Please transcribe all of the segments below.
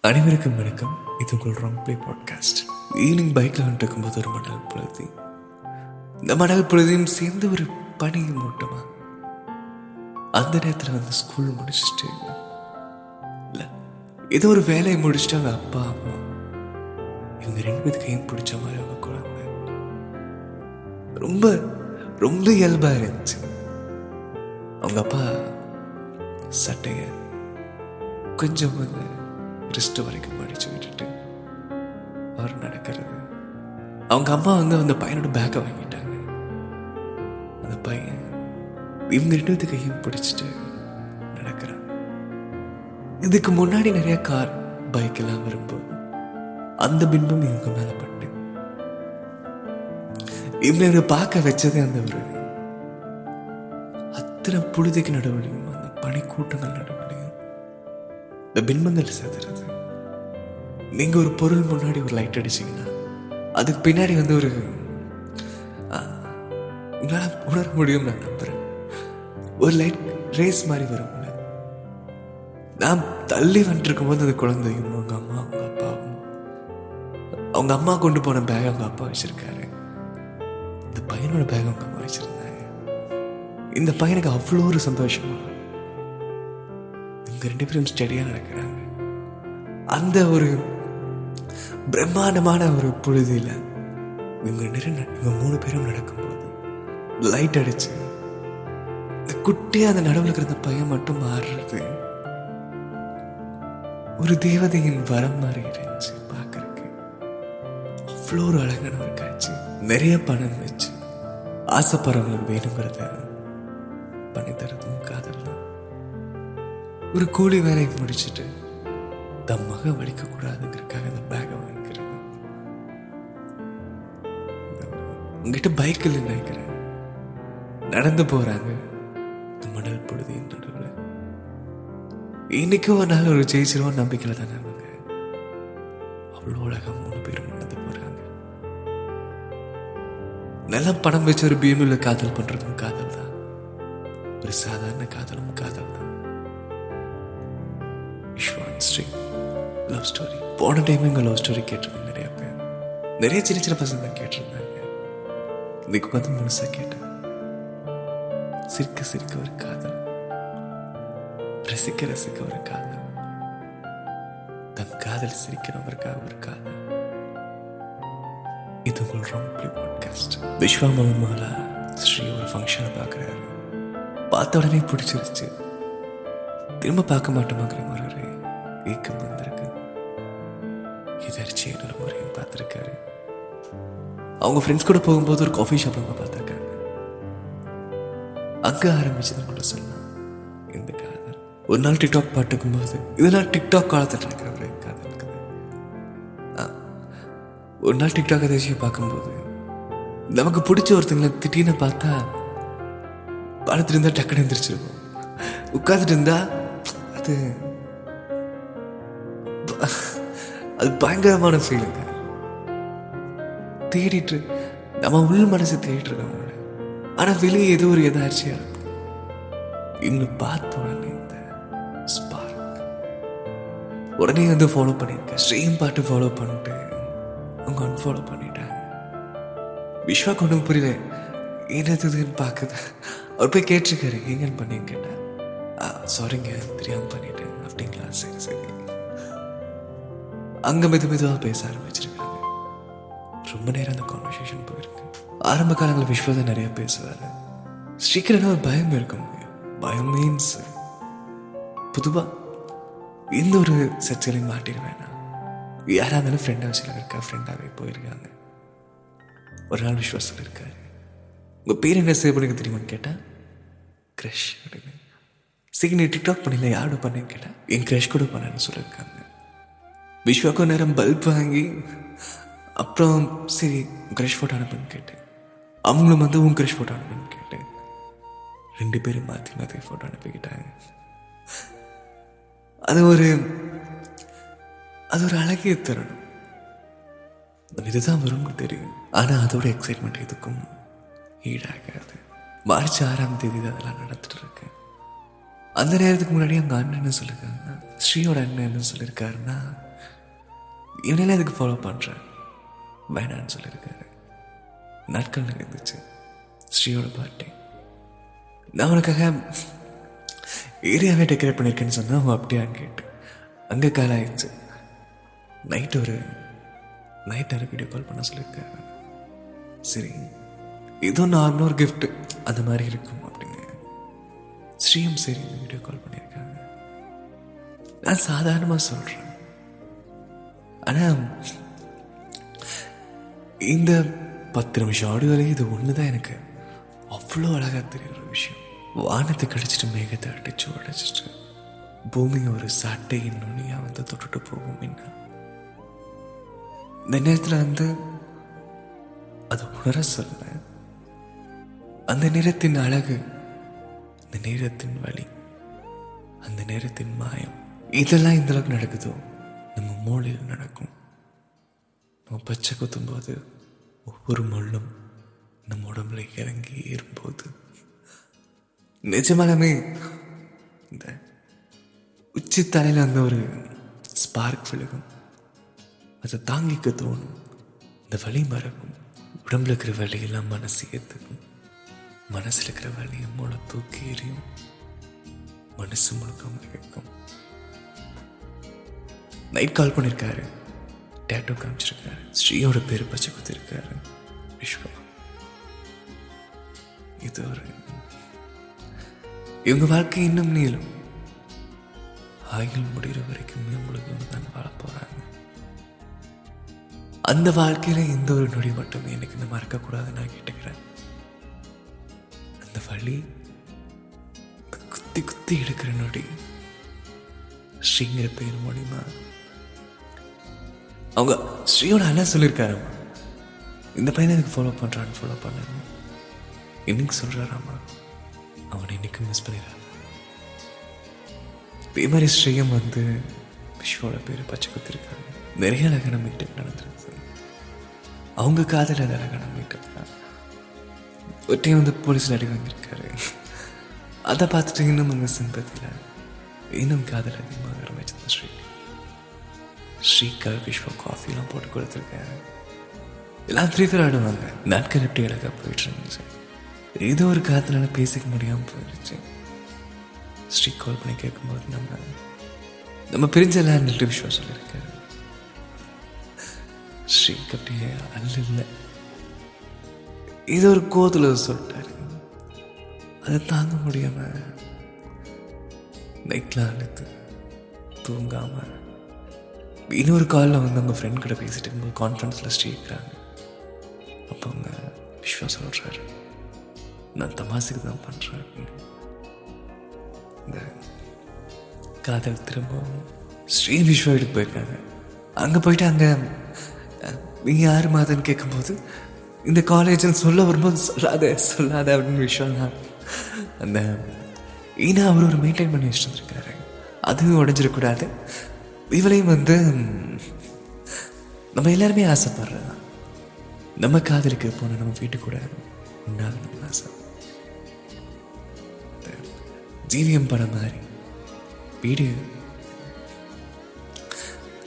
அனைவருக்கும் வணக்கம். இது உங்கள் ராங் பிளே பாட்காஸ்ட் ஈவினிங் பைக்கில் வந்துட்டு இருக்கும்போது ஒரு மணல் பொழுதி. இந்த மணல் பொழுதியும் சேர்ந்து ஒரு பனி மூட்டமா? அந்த நேரத்தில் வந்து ஸ்கூல் முடிச்சுட்டு இல்லை ஏதோ ஒரு வேலையை முடிச்சுட்டு அவங்க அப்பா அம்மா இவங்க ரெண்டு பேர் கையும் பிடிச்ச மாதிரி அவங்க குழந்தை. ரொம்ப ரொம்ப இயல்பா இருந்துச்சு. அவங்க அப்பா சட்டைய கொஞ்சம் வந்து ரிஸ்ட் வரைக்கும் மடிச்சு விட்டுட்டு அவர் நடக்கிறது. அவங்க அம்மா வந்து அந்த பையனோட பேக்கை வாங்கிட்டாங்க. அந்த பையன் இவங்க ரெண்டு கையும் பிடிச்சிட்டு நடக்கிறான். இதுக்கு முன்னாடி நிறைய கார் பைக் எல்லாம் வரும்போது அந்த பின்பம் இவங்க மேல பட்டு. இவங்க பார்க்க வச்சதே அந்த ஒரு அத்தனை புழுதிக்கு நடுவுலையும் அந்த பனிக்கூட்டங்கள் நடுவுலையும் இந்த பின்பங்கள் செதுறது. நீங்கள் ஒரு பொருள் முன்னாடி ஒரு லைட் அடிச்சீங்கன்னா அதுக்கு பின்னாடி வந்து ஒரு உங்களால் உணர முடியும் நான் நம்புகிறேன் ஒரு லைட் ரேஸ் மாதிரி வரும் நான் தள்ளி வந்துருக்கும் போது அந்த குழந்தையும் அவங்க அம்மா அவங்க அப்பாவும் அவங்க அம்மா கொண்டு போன பேக் அவங்க அப்பா வச்சிருக்காரு. இந்த பையனோட பேக் அவங்க அம்மா வச்சிருந்தாங்க. இந்த பையனுக்கு அவ்வளோ ஒரு சந்தோஷமா. இவங்க ரெண்டு பேரும் ஸ்டடியாக நடக்கிறாங்க. அந்த ஒரு பிரம்மாண்டமான ஒரு பொழுதில இவங்க நிற ந- இவங்க மூணு பேரும் நடக்கும்போது லைட் அடிச்சு இந்த குட்டியா அந்த நடுவில் இருக்கிற அந்த பையன் மட்டும் மாறுறது ஒரு தேவதையின் வரம் மாதிரி இருந்துச்சு பார்க்கறக்கு அவ்வளோ ஒரு அழகான ஒரு காட்சி. நிறைய பணம் வச்சு ஆசைப்படுறவங்களுக்கு வேணுங்கிறத பண்ணி தரதும் காதல் தான். ஒரு கூலி வேலையை முடிச்சுட்டு தம் மக வலிக்க கூடாதுங்கிறதுக்காக அந்த பேக்கை வாங்கிக்கிறது. உங்ககிட்ட பைக்கில் நினைக்கிறேன். நடந்து போறாங்க. இந்த மணல் பொழுதின் நடுவில். இன்னைக்கு ஒரு நாள் ஒரு ஜெயிச்சிருவோம் நம்பிக்கையில் தானே அவங்க அவ்வளோ அழகா மூணு பேரும் நடந்து போறாங்க. நல்லா பணம் வச்சு ஒரு பிஎம்ல காதல் பண்ணுறதும் காதல் தான். ஒரு சாதாரண காதலும் காதல் தான். விஸ்வான் ஸ்ரீ லவ் ஸ்டோரி போன டைம் எங்கள் லவ் ஸ்டோரி கேட்டிருந்தேன் நிறைய பேர். நிறைய சின்ன சின்ன பசங்க தான் கேட்டிருந்தாங்க. இன்னைக்கு வந்து முழுசா கேட்டேன். சிரிக்க சிரிக்க ஒரு காதல். ரசிக்க ரசிக்க ஒரு காதல். தன் காதல் சிரிக்கிறவருக்காக ஒரு காதல். இது உங்கள் ரொம்ப பாட்காஸ்ட் விஸ்வா மகமாலா ஸ்ரீ ஒரு ஃபங்க்ஷனை பார்க்குறாரு பார்த்த உடனே பிடிச்சிருச்சு. திரும்ப பார்க்க மாட்டோமாங்கிற மாதிரி ஒரு ஏக்கம் வந்திருக்கு. எதர்ச்சியை ஒரு முறையும் பார்த்துருக்காரு. அவங்க ஃப்ரெண்ட்ஸ் கூட போகும்போது ஒரு காஃபி ஷாப் அவங்க பார்த்துருக்காங்க. அங்க ஆரம்பிச்சது கூட சொல்லலாம். இந்த காதல். ஒரு நாள் டிக்டாக் பாட்டுக்கும் போது இதெல்லாம் டிக்டாக் காலத்தில் நடக்கிற ஒரு காதல் கதை ஒரு நாள் டிக்டாக் கதைச்சியை பார்க்கும்போது நமக்கு பிடிச்ச ஒருத்தங்களை திடீர்னு பார்த்தா படுத்துட்டு இருந்தா டக்குன்னு எந்திரிச்சிருக்கும் உட்காந்துட்டு இருந்தா அது அது பயங்கரமான ஃபீலிங்க தேடிட்டு நம்ம உள் மனசு தேடிட்டு இருக்கோம் ஆனால் ஆனா வெளியே ஏதோ ஒரு எதாச்சியாக இருக்கும். இவங்களை பார்த்த உடனே இந்த ஸ்பார்க் உடனே வந்து ஃபாலோ பண்ணியிருக்கேன் ஸ்ட்ரீம் பாட்டு ஃபாலோ பண்ணிட்டு அவங்க அன்ஃபாலோ பண்ணிட்டாங்க. விஸ்வா கொண்டு புரியல. என்னதுன்னு பார்க்குது. அவர் போய் கேட்டிருக்காரு எங்கன்னு பண்ணீங்க கேட்டேன் சாரிங்க தெரியாமல் பண்ணிட்டேன். அப்படிங்களா? சரி சரி. அங்க மெது மெதுவாக பேச ஆரம்பிச்சிருக்காங்க. ரொம்ப நேரம் அந்த கான்வர்சேஷன் போயிருக்கு. ஆரம்ப காலங்களில் விஸ்வதை நிறைய பேசுவாரு. ஸ்ரீகரன் ஒரு பயம் இருக்கும். பயம் மீன்ஸ் பொதுவாக இந்த ஒரு சர்ச்சையிலையும் மாட்டிடுவேன் நான் யாராக இருந்தாலும் ஃப்ரெண்டாக வச்சுருக்கா இருக்கா ஃப்ரெண்டாகவே போயிருக்காங்க. ஒரு நாள் விஸ்வாசம் இருக்காரு. உங்க பேர் என்ன சேவ் பண்ணிக்க தெரியுமான்னு கேட்டா க்ரஷ் அப்படின்னு. சீக்கிரம் நீ டிக்டாக் பண்ணல யாரோட பண்ணேன்னு கேட்டா என் க்ரஷ் கூட பண்ணேன்னு சொல்லியிருக்காங்க. விஸ்வாக்கும் நேரம் பல்ப் வாங்கி அப்புறம் சரி கிரஷ் ஃபோட்டோ அனுப்புன்னு கேட்டேன். அவங்களும் வந்து உன் க்ரஷ் ஃபோட்டோ அனுப்புன்னு கேட்டேன். ரெண்டு பேரும் மாற்றி மாற்றி ஃபோட்டோ அனுப்பிக்கிட்டாங்க. அது ஒரு அது ஒரு அழகிய தருணம். இதுதான் வரும்னு தெரியும். ஆனால் அதோட எக்ஸைட்மெண்ட் எதுக்கும் ஈடாகாது. மார்ச் ஆறாம் தேதி தான் அதெல்லாம் நடந்துட்டு இருக்கு. அந்த நேரத்துக்கு முன்னாடி அவங்க அண்ணன் என்ன சொல்லியிருக்காங்கன்னா ஸ்ரீயோட அண்ணன் என்ன சொல்லியிருக்காருன்னா இவனெல்லாம் இதுக்கு ஃபாலோ பண்ணுறேன் வேணான்னு சொல்லியிருக்காரு. நாட்கள் நடந்துச்சு ஸ்ரீயோட பர்த்டே நான் உனக்காக ஏரியாவே டெக்கரேட் பண்ணியிருக்கேன்னு சொன்னால் அவன் அப்படியான்னு கேட்டு அங்கே கால் ஆயிடுச்சு. நைட் ஒரு நைட் நேரம் வீடியோ கால் பண்ண சொல்லியிருக்காரு. சரி ஏதோ நார்மலாக ஒரு கிஃப்ட்டு அந்த மாதிரி இருக்கும் அப்படின்னு. ஸ்ரீயும் சரி வீடியோ கால் பண்ணியிருக்காங்க. நான் சாதாரணமாக சொல்கிறேன் ஆனால் இந்த பத்து நிமிஷம் ஆடியோவில் இது ஒன்று தான் எனக்கு. அவ்வளோ அழகாக தெரியுற விஷயம். வானத்தை கடிச்சிட்டு மேகத்தை அடிச்சு உடைச்சிட்டு பூமி ஒரு சட்டையின் நுனியாக வந்து தொட்டுட்டு போகும் என்ன இந்த நேரத்தில் வந்து அது உணர சொல்ல அந்த நேரத்தின் அழகு அந்த நேரத்தின் வழி அந்த நேரத்தின் மாயம் இதெல்லாம் இந்த அளவுக்கு நடக்குதோ? நம்ம மூளையில் நடக்கும். நம்ம பச்சை குத்தும்போது ஒவ்வொரு முள்ளும் நம்ம உடம்புல இறங்கி ஏறும்போது. நிஜமாலுமே இந்த உச்சி தலையில் அந்த ஒரு ஸ்பார்க் விழுகும். அதை தாங்கிக்க தோணும். இந்த வலி மறக்கும். உடம்புல இருக்கிற வலியெல்லாம் மனசு ஏற்றுக்கும் மனசில் இருக்கிற வலியை மூளை தூக்கி எறியும். மனசு முழுக்க மறைக்கும் நைட் கால் பண்ணியிருக்காரு டேட்டோ காமிச்சிருக்காரு. ஸ்ரீயோட பேர் பச்சை குத்திருக்காரு. விஸ்வா இது ஒரு இவங்க வாழ்க்கை இன்னும் நீளும். ஆயுள் முடிகிற வரைக்கும் உங்களுக்கு தான் வாழ போகிறாங்க அந்த வாழ்க்கையில எந்த ஒரு நொடி மட்டுமே எனக்கு இந்த மறக்கக்கூடாதுன்னு நான் கேட்டுக்கிறேன். அந்த வழி குத்தி குத்தி எடுக்கிற நொடி ஸ்ரீங்கிற பேர் மூலிமா அவங்க ஸ்ரீயோட அண்ணன் சொல்லியிருக்காரு. இந்த பையனை எனக்கு ஃபாலோ பண்ணுறான்னு ஃபாலோ பண்ண இன்னைக்கு சொல்கிறாராமா அவனை இன்னைக்கு மிஸ் பண்ணிடுறான் இதே மாதிரி ஸ்ரீயம் வந்து விஷ்வோட பேர் பச்சை குத்திருக்காங்க நிறைய அழகான மீட்டப் நடந்திருக்கு. அவங்க காதல் அது அழகான மீட்டப் தான். ஒரு டைம் வந்து போலீஸில் அடி வாங்கியிருக்காரு அதை பார்த்துட்டு இன்னும் அங்கே சிம்பத்தியில் இன்னும் காதல் அதிகமாக ஆரம்பிச்சது ஸ்ரீ ஸ்ரீக்கா விஸ்வா காஃபிலாம் போட்டு கொடுத்துருக்காரு எல்லாம் த்ரீ ஃபீல் ஆடுவாங்க நாட்கள் எப்படி அழகாக போயிட்டு இருந்துச்சு ஏதோ ஒரு காத்துனால பேசிக்க முடியாமல் போயிடுச்சு ஸ்ரீ கால் பண்ணி கேட்கும்போது நம்ம நம்ம பிரிஞ்ச எல்லாம் நல்ல விஷ்வா சொல்லியிருக்காரு ஸ்ரீக்கு அப்படியே அல்ல இது ஏதோ ஒரு கோத்துல சொல்லிட்டாரு அதை தாங்க முடியாம நைட்லாம் அழுத்து தூங்காமல் இன்னொரு காலில் வந்து அவங்க ஃப்ரெண்ட் கிட்ட பேசிட்டு இருக்கும்போது கான்ஃபரன்ஸில் ஸ்ரீக்கிறாங்க அப்போ அவங்க விஸ்வா சொல்கிறாரு நான் தமாசுக்கு தான் பண்ணுறேன் இந்த காதல் திரும்பவும் ஸ்ரீ விஸ்வா வீட்டுக்கு போயிருக்காங்க. அங்கே போயிட்டு அங்கே நீ யார் மாதன்னு கேட்கும்போது இந்த காலேஜ்னு சொல்ல வரும்போது சொல்லாத சொல்லாத அப்படின்னு விஷயம் அந்த ஈனா அவர் ஒரு மெயின்டைன் பண்ணி வச்சுருந்துருக்காரு அதுவும் உடஞ்சிடக்கூடாது. இவளையும் வந்து நம்ம எல்லாருமே ஆசைப்படுறோம் நம்ம காதலுக்கு போன நம்ம வீட்டு கூட உண்டாகணும்னு ஆசை. ஜீவியம் படம் மாதிரி வீடு.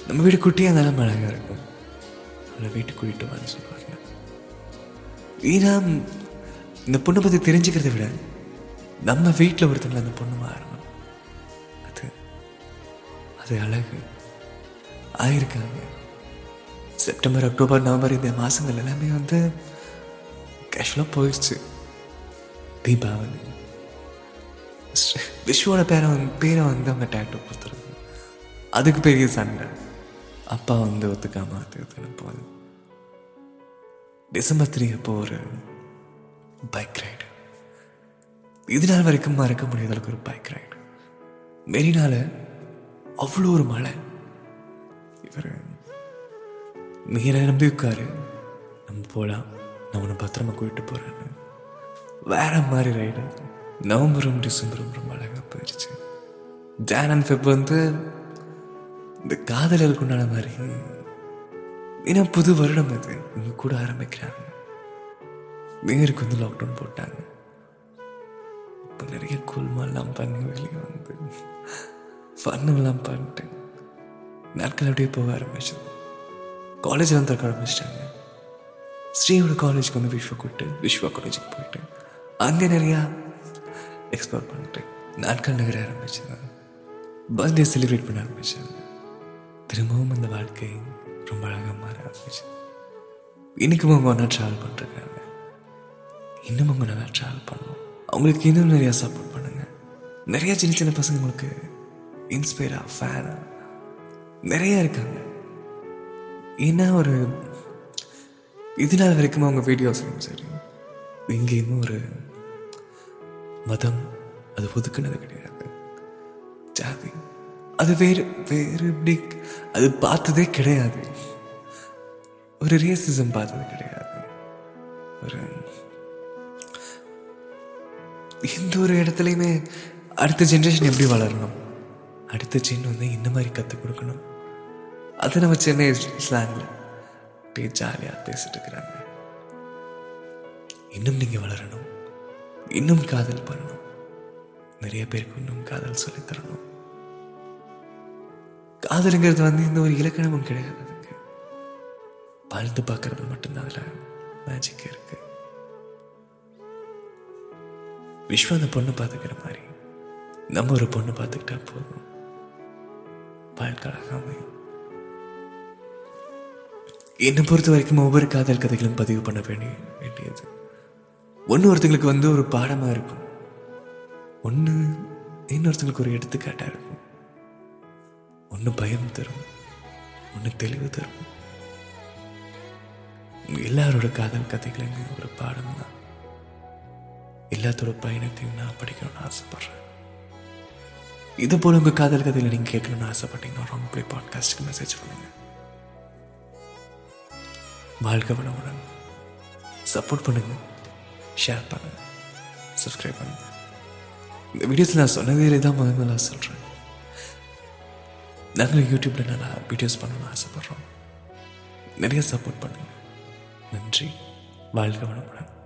நம்ம வீடு குட்டியாக இருந்தாலும் அழகாக இருக்கும். அவளை வீட்டுக்கு கூட்டிட்டு வான்னு சொல்லுவாங்க ஏன்னா இந்த பொண்ணை பற்றி தெரிஞ்சுக்கிறத விட நம்ம வீட்டில் ஒருத்தங்களை அந்த பொண்ணு மாறணும். அது அழகு. ஆயிருக்காங்க. செப்டம்பர் அக்டோபர் நவம்பர் இந்த மாதங்கள் எல்லாமே வந்து கேஷுவலாக போயிடுச்சு. தீபாவளி. விஷுவோட பேரை வந்து பேரை வந்து அவங்க டேட்டோ கொடுத்துருது அதுக்கு பெரிய சண்டை. அப்பா வந்து ஒத்துக்காம அது போகுது. டிசம்பர் த்ரீ அப்போ ஒரு பைக் ரைடு இது நாள் வரைக்கும் மறக்க முடியாத அளவுக்கு ஒரு பைக் ரைடு மெரினால அவ்வளோ ஒரு மழை. இவர் நீரை நம்பி உட்காரு. நம்ம போகலாம் நான் உன்னை பத்திரமா கூட்டிட்டு போகிறேன்னு வேற மாதிரி ரைடு நவம்பரும் டிசம்பரும் ரொம்ப அழகாக போயிடுச்சு ஜான் அண்ட் ஃபெப் வந்து இந்த காதலருக்கு உண்டான மாதிரி ஏன்னா புது வருடம் அது இவங்க கூட ஆரம்பிக்கிறாங்க. நேருக்கு வந்து லாக்டவுன் போட்டாங்க. இப்போ நிறைய குல்மாலாம் பண்ணி வெளியே வந்து. ஃபன்னுலாம் பண்ணிட்டு. நாட்கள் அப்படியே போக ஆரம்பிச்சது. காலேஜில் வந்து திறக்க ஆரம்பிச்சிட்டாங்க. ஸ்ரீயோட காலேஜுக்கு வந்து விஸ்வா கூப்பிட்டு விஸ்வா காலேஜுக்கு போயிட்டு அங்கே நிறையா எக்ஸ்ப்ளோர் பண்ணிட்டு நாட்கள் நகர ஆரம்பிச்சேன் பர்த்டே செலிப்ரேட் பண்ண ஆரம்பிச்சாங்க. திரும்பவும் அந்த வாழ்க்கை ரொம்ப அழகாக மாற ஆரம்பிச்சு இன்றைக்கும் அவங்க ஒன்றா ட்ராவல் பண்ணிருக்காங்க. இன்னும் அவங்க நல்லா ட்ராவல் பண்ணணும். அவங்களுக்கு இன்னும் நிறையா சப்போர்ட் பண்ணுங்கள் நிறையா சின்ன சின்ன பசங்களுக்கு இன்ஸ்பைரா ஃபேனா நிறைய இருக்காங்க. ஏன்னா ஒரு இது நாள் வரைக்கும் அவங்க வீடியோஸ்லையும் சரி. எங்கேயுமே ஒரு மதம் அது ஒதுக்குனது கிடையாது. ஜாதி. அது வேறு வேறு இப்படி அது பார்த்ததே கிடையாது. ஒரு ரேசிசம் பார்த்தது கிடையாது. ஒரு எந்த ஒரு இடத்துலையுமே அடுத்த ஜென்ரேஷன் எப்படி வளரணும்? அடுத்த ஜென் வந்து இந்த மாதிரி கற்றுக் கொடுக்கணும். அது நம்ம சென்னை ஸ்லாங்கில் அப்படியே ஜாலியாக பேசிட்டு இருக்கிறாங்க. இன்னும் நீங்கள் வளரணும். இன்னும் காதல் பண்ணணும். நிறைய பேருக்கு இன்னும் காதல் சொல்லித் தரணும். காதலுங்கிறது வந்து இந்த ஒரு இலக்கணமும் கிடையாது அதுக்கு. வாழ்ந்து பார்க்கறது மட்டும்தான் அதில் மேஜிக் இருக்கு. விஸ்வ அந்த பொண்ணு பார்த்துக்கிற மாதிரி. நம்ம ஒரு பொண்ணு பார்த்துக்கிட்டா போதும். வாழ்க்கை அமையும் என்னை பொறுத்த வரைக்கும் ஒவ்வொரு காதல் கதைகளும் பதிவு பண்ண வேண்டிய வேண்டியது. ஒன்று ஒருத்தங்களுக்கு வந்து ஒரு பாடமாக இருக்கும். ஒன்று இன்னொருத்தங்களுக்கு ஒரு எடுத்துக்காட்டாக இருக்கும். ஒன்று பயம் தரும். ஒன்று தெளிவு தரும். எல்லாரோட காதல் கதைகளுமே ஒரு பாடம் தான் எல்லாத்தோட பயணத்தையும் நான் படிக்கணும்னு ஆசைப்படுறேன். இது போல உங்க காதல் கதையில் நீங்கள் கேட்கணும்னு ஆசைப்பட்டீங்கன்னா ராங் பாட்காஸ்ட்டுக்கு மெசேஜ் பண்ணுங்க. வாழ்க வளமுடன். சப்போர்ட் பண்ணுங்க. ஷேர் பண்ணுங்க. சப்ஸ்கிரைப் பண்ணுங்க. இந்த வீடியோஸில் நான் சொன்னதே தான் முதல் முதல்ல சொல்கிறேன் நாங்களும் யூடியூப்பில் நல்லா வீடியோஸ் பண்ணணும்னு ஆசைப்பட்றோம். நிறைய சப்போர்ட் பண்ணுங்க. நன்றி. வாழ்க வளமுடன்.